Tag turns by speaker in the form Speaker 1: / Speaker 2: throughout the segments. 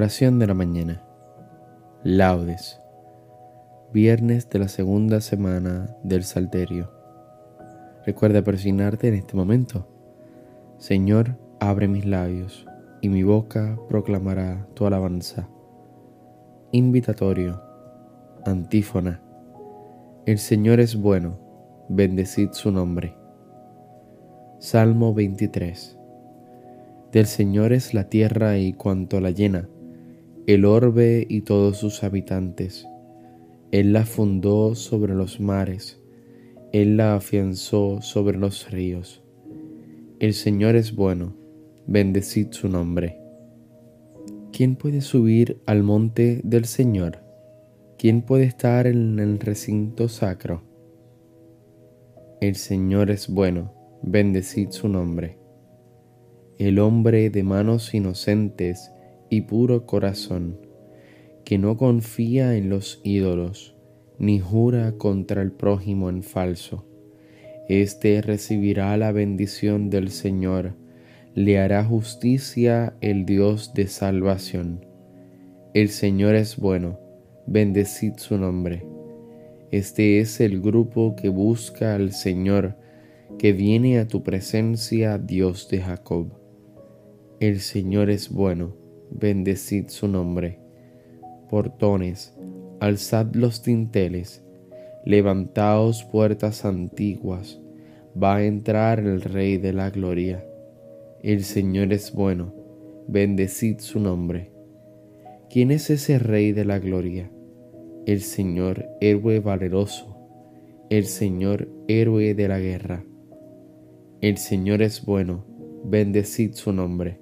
Speaker 1: Oración de la mañana. Laudes. Viernes de la segunda semana del Salterio. Recuerda persignarte en este momento. Señor, abre mis labios y mi boca proclamará tu alabanza. Invitatorio. Antífona. El Señor es bueno, bendecid su nombre. Salmo 23. Del Señor es la tierra y cuanto la llena el orbe y todos sus habitantes. Él la fundó sobre los mares, Él la afianzó sobre los ríos. El Señor es bueno, bendecid su nombre. ¿Quién puede subir al monte del Señor? ¿Quién puede estar en el recinto sacro? El Señor es bueno, bendecid su nombre. El hombre de manos inocentes, y puro corazón, que no confía en los ídolos, ni jura contra el prójimo en falso. Este recibirá la bendición del Señor, le hará justicia el Dios de salvación. El Señor es bueno, bendecid su nombre. Este es el grupo que busca al Señor, que viene a tu presencia, Dios de Jacob. El Señor es bueno, bendecid su nombre. Portones, alzad los dinteles, levantaos puertas antiguas, va a entrar el Rey de la Gloria. El Señor es bueno, bendecid su nombre. ¿Quién es ese Rey de la Gloria? El Señor héroe valeroso, el Señor héroe de la guerra. El Señor es bueno, bendecid su nombre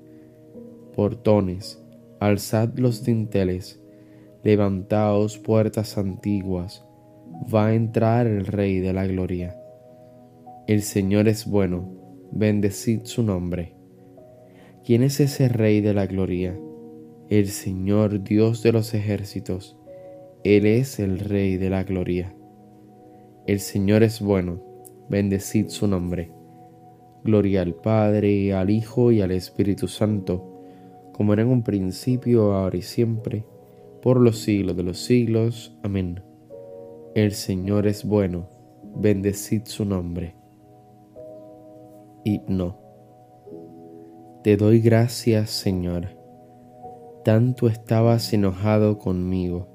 Speaker 1: portones, alzad los dinteles, levantaos puertas antiguas, va a entrar el Rey de la Gloria. El Señor es bueno, bendecid su nombre. ¿Quién es ese Rey de la Gloria? El Señor Dios de los ejércitos, Él es el Rey de la Gloria. El Señor es bueno, bendecid su nombre. Gloria al Padre, al Hijo y al Espíritu Santo como era en un principio, ahora y siempre, por los siglos de los siglos. Amén. El Señor es bueno, bendecid su nombre. Himno. Te doy gracias, Señor. Tanto estabas enojado conmigo.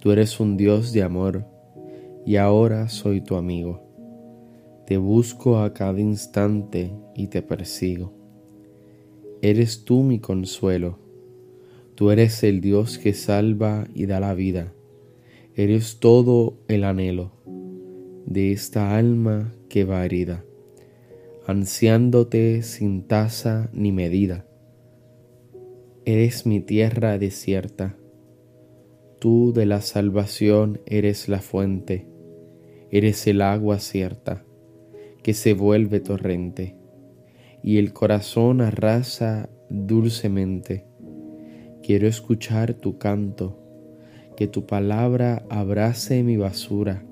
Speaker 1: Tú eres un Dios de amor, y ahora soy tu amigo. Te busco a cada instante y te persigo Eres tú mi consuelo. Tú eres el Dios que salva y da la vida. Eres todo el anhelo de esta alma que va herida, ansiándote sin tasa ni medida. Eres mi tierra desierta. Tú de la salvación eres la fuente. Eres el agua cierta que se vuelve torrente y el corazón arrasa dulcemente. Quiero escuchar tu canto, que tu palabra abrace mi basura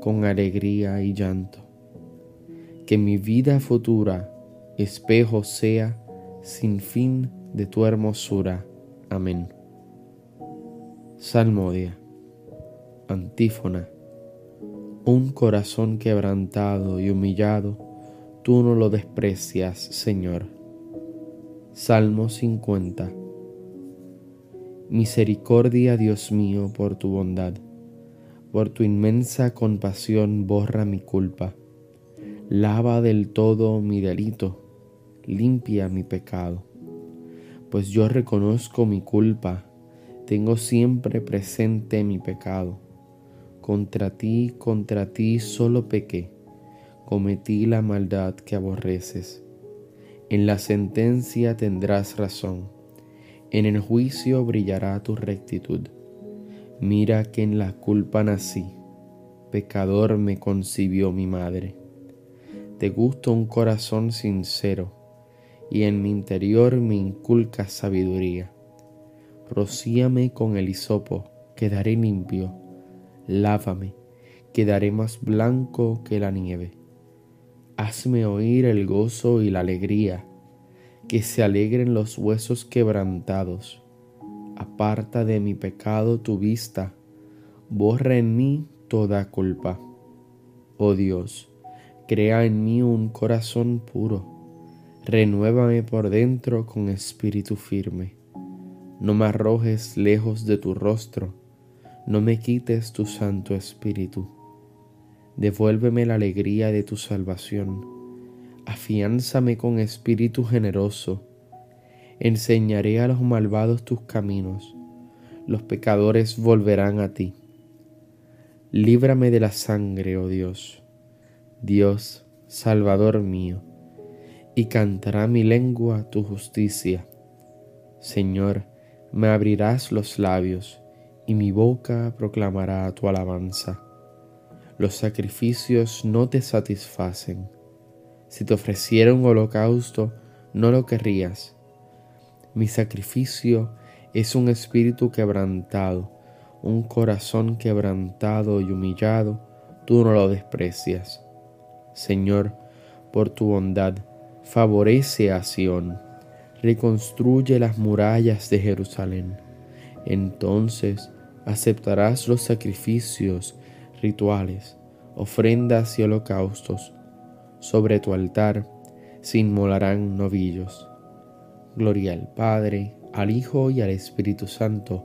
Speaker 1: con alegría y llanto. Que mi vida futura espejo sea sin fin de tu hermosura. Amén. Salmodia. Antífona. Un corazón quebrantado y humillado tú no lo desprecias, Señor. Salmo 50. Misericordia, Dios mío, por tu bondad, por tu inmensa compasión borra mi culpa, lava del todo mi delito, limpia mi pecado, pues yo reconozco mi culpa, tengo siempre presente mi pecado. Contra ti, contra ti solo pequé cometí la maldad que aborreces. En la sentencia tendrás razón, en el juicio brillará tu rectitud. Mira que en la culpa nací, pecador me concibió mi madre. Te gusta un corazón sincero, y en mi interior me inculca sabiduría. Rocíame con el hisopo, quedaré limpio. Lávame, quedaré más blanco que la nieve hazme oír el gozo y la alegría, que se alegren los huesos quebrantados, aparta de mi pecado tu vista, borra en mí toda culpa. Oh Dios, crea en mí un corazón puro, renuévame por dentro con espíritu firme. No me arrojes lejos de tu rostro, no me quites tu santo espíritu. Devuélveme la alegría de tu salvación, afiánzame con espíritu generoso Enseñaré a los malvados tus caminos, los pecadores volverán a ti. Líbrame de la sangre, oh Dios, Dios, Salvador mío, y cantará mi lengua tu justicia. Señor, me abrirás los labios, y mi boca proclamará tu alabanza. Los sacrificios no te satisfacen. Si te ofreciera un holocausto, no lo querrías mi sacrificio es un espíritu quebrantado, un corazón quebrantado y humillado, tú no lo desprecias. Señor, por tu bondad, favorece a Sión, reconstruye las murallas de Jerusalén. Entonces aceptarás los sacrificios rituales, ofrendas y holocaustos. Sobre tu altar se inmolarán novillos. Gloria al Padre, al Hijo y al Espíritu Santo,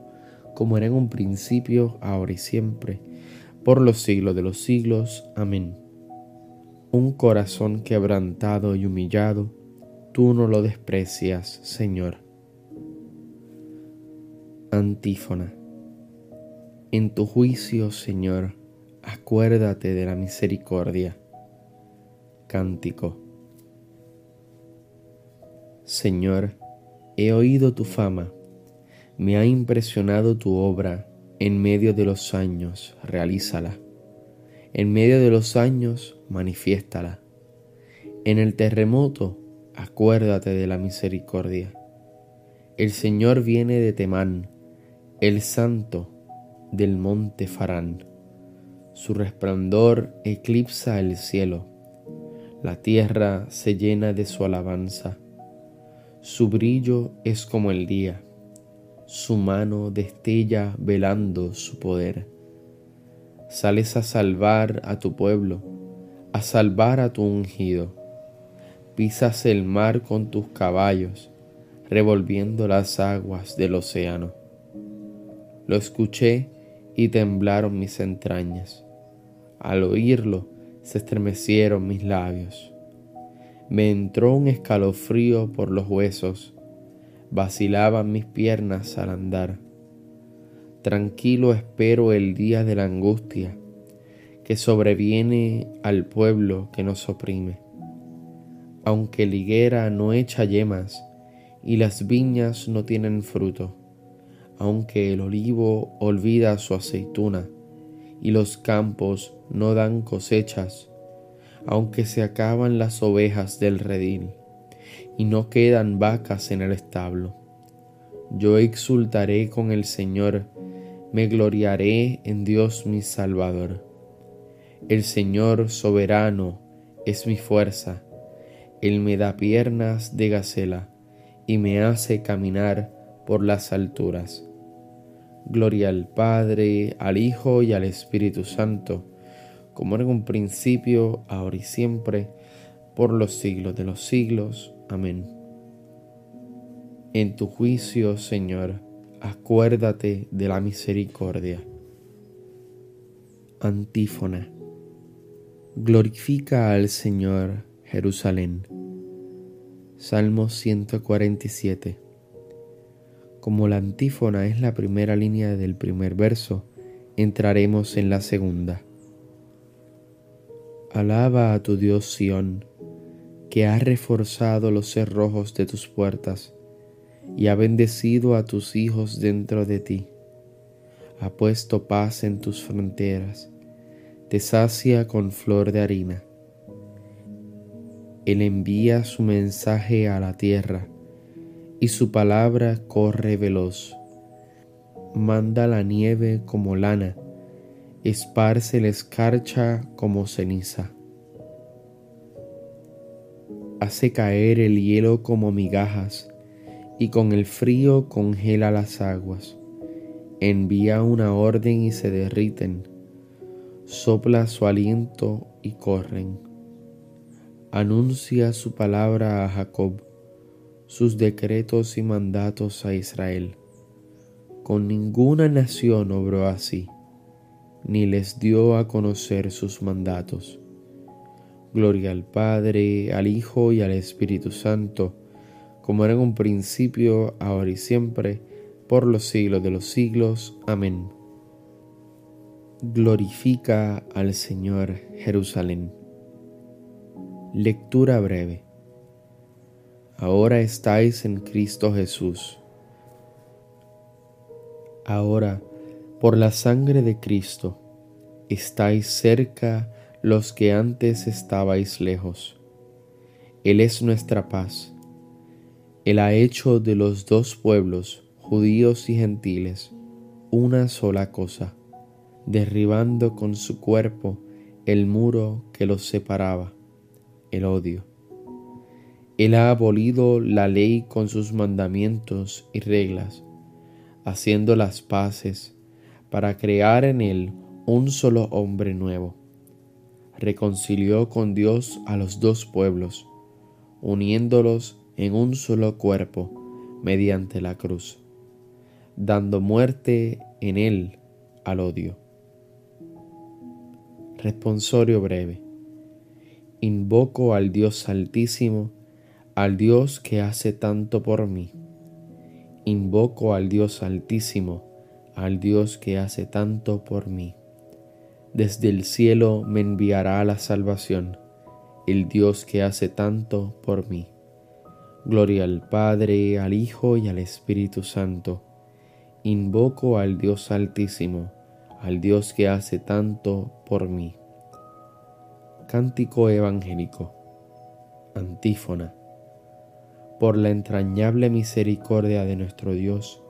Speaker 1: como era en un principio, ahora y siempre, por los siglos de los siglos. Amén. Un corazón quebrantado y humillado, tú no lo desprecias, Señor. Antífona. En tu juicio, Señor, acuérdate de la misericordia. Cántico. Señor, He oído tu fama, me ha impresionado tu obra, en medio de los años, realízala. En medio de los años, manifiéstala. En el terremoto, acuérdate de la misericordia. El Señor viene de Temán, el Santo del monte Farán. Su resplandor eclipsa el cielo, la tierra se llena de su alabanza. Su brillo es como el día, su mano destella velando su poder. Sales a salvar a tu pueblo, a salvar a tu ungido. Pisas el mar con tus caballos, revolviendo las aguas del océano. Lo escuché y temblaron mis entrañas. Al oírlo se estremecieron mis labios me entró un escalofrío por los huesos, vacilaban mis piernas al andar. Tranquilo espero el día de la angustia que sobreviene al pueblo que nos oprime. Aunque la higuera no echa yemas y las viñas no tienen fruto, aunque el olivo olvida su aceituna y los campos no dan cosechas, aunque se acaban las ovejas del redil y no quedan vacas en el establo. Yo exultaré con el Señor, me gloriaré en Dios mi Salvador. El Señor soberano es mi fuerza, Él me da piernas de gacela y me hace caminar por las alturas. Gloria al Padre, al Hijo y al Espíritu Santo como era en un principio, ahora y siempre, por los siglos de los siglos. Amén. En tu juicio, Señor, acuérdate de la misericordia. Antífona. Glorifica al Señor, Jerusalén. Salmo 147. Como la antífona es la primera línea del primer verso, entraremos en la segunda. Alaba a tu Dios Sión, que ha reforzado los cerrojos de tus puertas y ha bendecido a tus hijos dentro de ti. Ha puesto paz en tus fronteras, te sacia con flor de harina. Él envía su mensaje a la tierra y su palabra corre veloz. Manda la nieve como lana esparce la escarcha como ceniza. Hace caer el hielo como migajas y con el frío congela las aguas. Envía una orden y se derriten. Sopla su aliento y corren. Anuncia su palabra a Jacob, sus decretos y mandatos a Israel. Con ninguna nación obró así, ni les dio a conocer sus mandatos. Gloria al Padre, al Hijo y al Espíritu Santo, como era en un principio, ahora y siempre, por los siglos de los siglos. Amén. Glorifica al Señor Jerusalén. Lectura breve. Ahora estáis en Cristo Jesús. Ahora, por la sangre de Cristo, estáis cerca los que antes estabais lejos. Él es nuestra paz él ha hecho de los dos pueblos, judíos y gentiles, una sola cosa, derribando con su cuerpo el muro que los separaba, el odio. Él ha abolido la ley con sus mandamientos y reglas, haciendo las paces para crear en él un solo hombre nuevo. Reconcilió con Dios a los dos pueblos, uniéndolos en un solo cuerpo mediante la cruz, dando muerte en él al odio. Responsorio breve. Invoco al Dios altísimo, al Dios que hace tanto por mí. Invoco al Dios altísimo, al Dios que hace tanto por mí. Desde el cielo me enviará la salvación, el Dios que hace tanto por mí. Gloria al Padre, al Hijo y al Espíritu Santo. Invoco al Dios Altísimo, al Dios que hace tanto por mí. Cántico Evangélico. Antífona. Por la entrañable misericordia de nuestro Dios,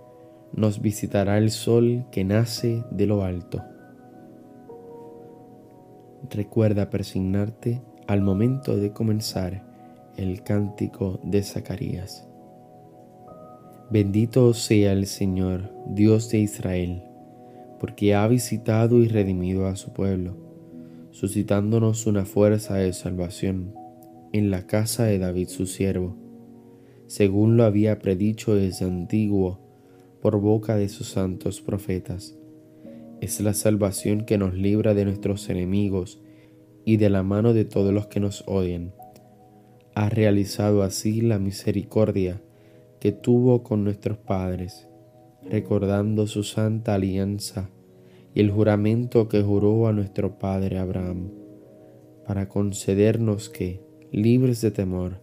Speaker 1: nos visitará el sol que nace de lo alto. Recuerda persignarte al momento de comenzar el cántico de Zacarías. Bendito sea el Señor, Dios de Israel, porque ha visitado y redimido a su pueblo, suscitándonos una fuerza de salvación en la casa de David su siervo, según lo había predicho desde antiguo por boca de sus santos profetas. Es la salvación que nos libra de nuestros enemigos y de la mano de todos los que nos odian ha realizado así la misericordia que tuvo con nuestros padres, recordando su santa alianza y el juramento que juró a nuestro padre Abraham, para concedernos que, libres de temor,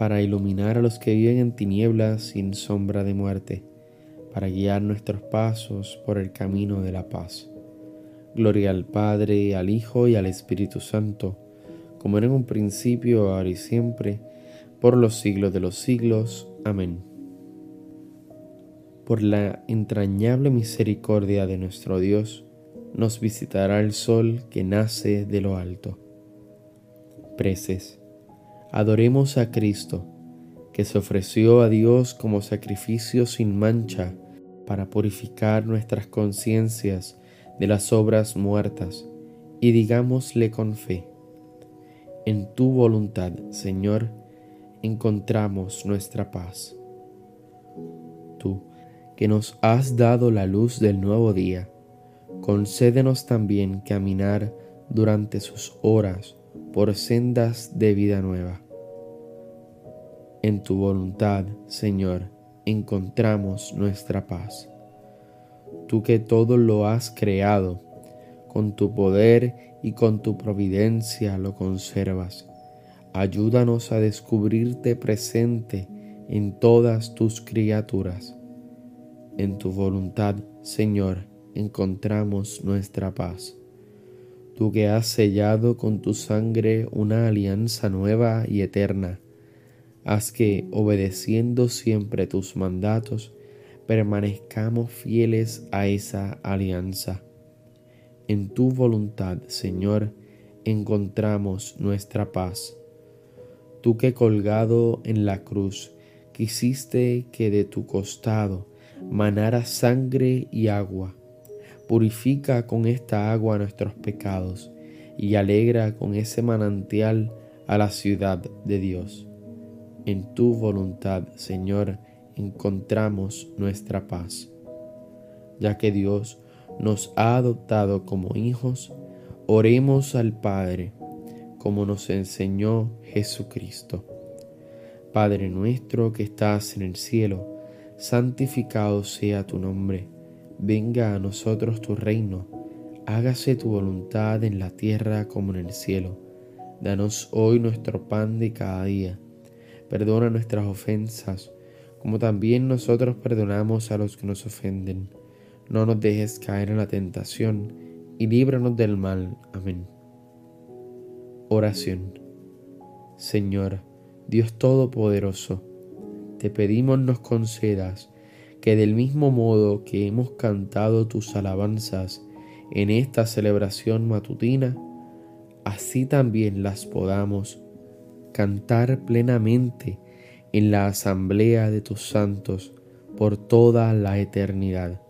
Speaker 1: para iluminar a los que viven en tinieblas sin sombra de muerte, para guiar nuestros pasos por el camino de la paz. Gloria al Padre, al Hijo y al Espíritu Santo, como era en un principio, ahora y siempre, por los siglos de los siglos. Amén. Por la entrañable misericordia de nuestro Dios, nos visitará el sol que nace de lo alto. Preces. Adoremos a Cristo, que se ofreció a Dios como sacrificio sin mancha para purificar nuestras conciencias de las obras muertas, y digámosle con fe en tu voluntad, Señor, encontramos nuestra paz. Tú, que nos has dado la luz del nuevo día, concédenos también caminar durante sus horas por sendas de vida nueva. En tu voluntad, Señor, encontramos nuestra paz. Tú que todo lo has creado, con tu poder y con tu providencia lo conservas. Ayúdanos a descubrirte presente en todas tus criaturas. En tu voluntad, Señor, encontramos nuestra paz. Tú que has sellado con tu sangre una alianza nueva y eterna, haz que, obedeciendo siempre tus mandatos, permanezcamos fieles a esa alianza. En tu voluntad, Señor, encontramos nuestra paz. Tú que colgado en la cruz quisiste que de tu costado manara sangre y agua, purifica con esta agua nuestros pecados y alegra con ese manantial a la ciudad de Dios. En tu voluntad, Señor, encontramos nuestra paz. Ya que Dios nos ha adoptado como hijos, oremos al Padre, como nos enseñó Jesucristo. Padre nuestro que estás en el cielo, santificado sea tu nombre, venga a nosotros tu reino, hágase tu voluntad en la tierra como en el cielo. Danos hoy nuestro pan de cada día, perdona nuestras ofensas, como también nosotros perdonamos a los que nos ofenden. No nos dejes caer en la tentación, y líbranos del mal. Amén. Oración. Señor, Dios Todopoderoso, te pedimos nos concedas que del mismo modo que hemos cantado tus alabanzas en esta celebración matutina, así también las podamos cantar plenamente en la asamblea de tus santos por toda la eternidad.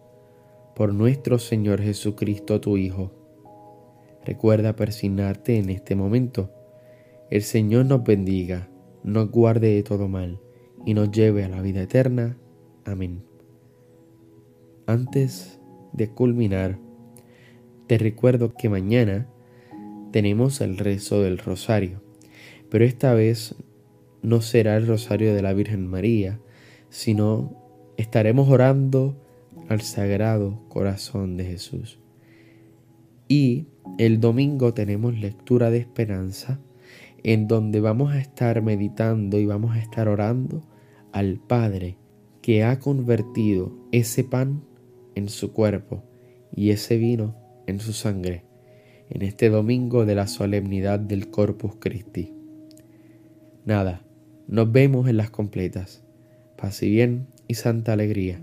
Speaker 1: Por nuestro Señor Jesucristo, tu Hijo. Recuerda persignarte en este momento. El Señor nos bendiga, nos guarde de todo mal y nos lleve a la vida eterna. Amén. Antes de culminar, te recuerdo que mañana tenemos el rezo del rosario, pero esta vez no será el rosario de la Virgen María, sino estaremos orando al Sagrado Corazón de Jesús. Y el domingo tenemos lectura de esperanza en donde vamos a estar meditando y vamos a estar orando al Padre que ha convertido ese pan en su cuerpo y ese vino en su sangre en este domingo de la solemnidad del Corpus Christi. Nada, nos vemos en las completas. Paz y bien y santa alegría.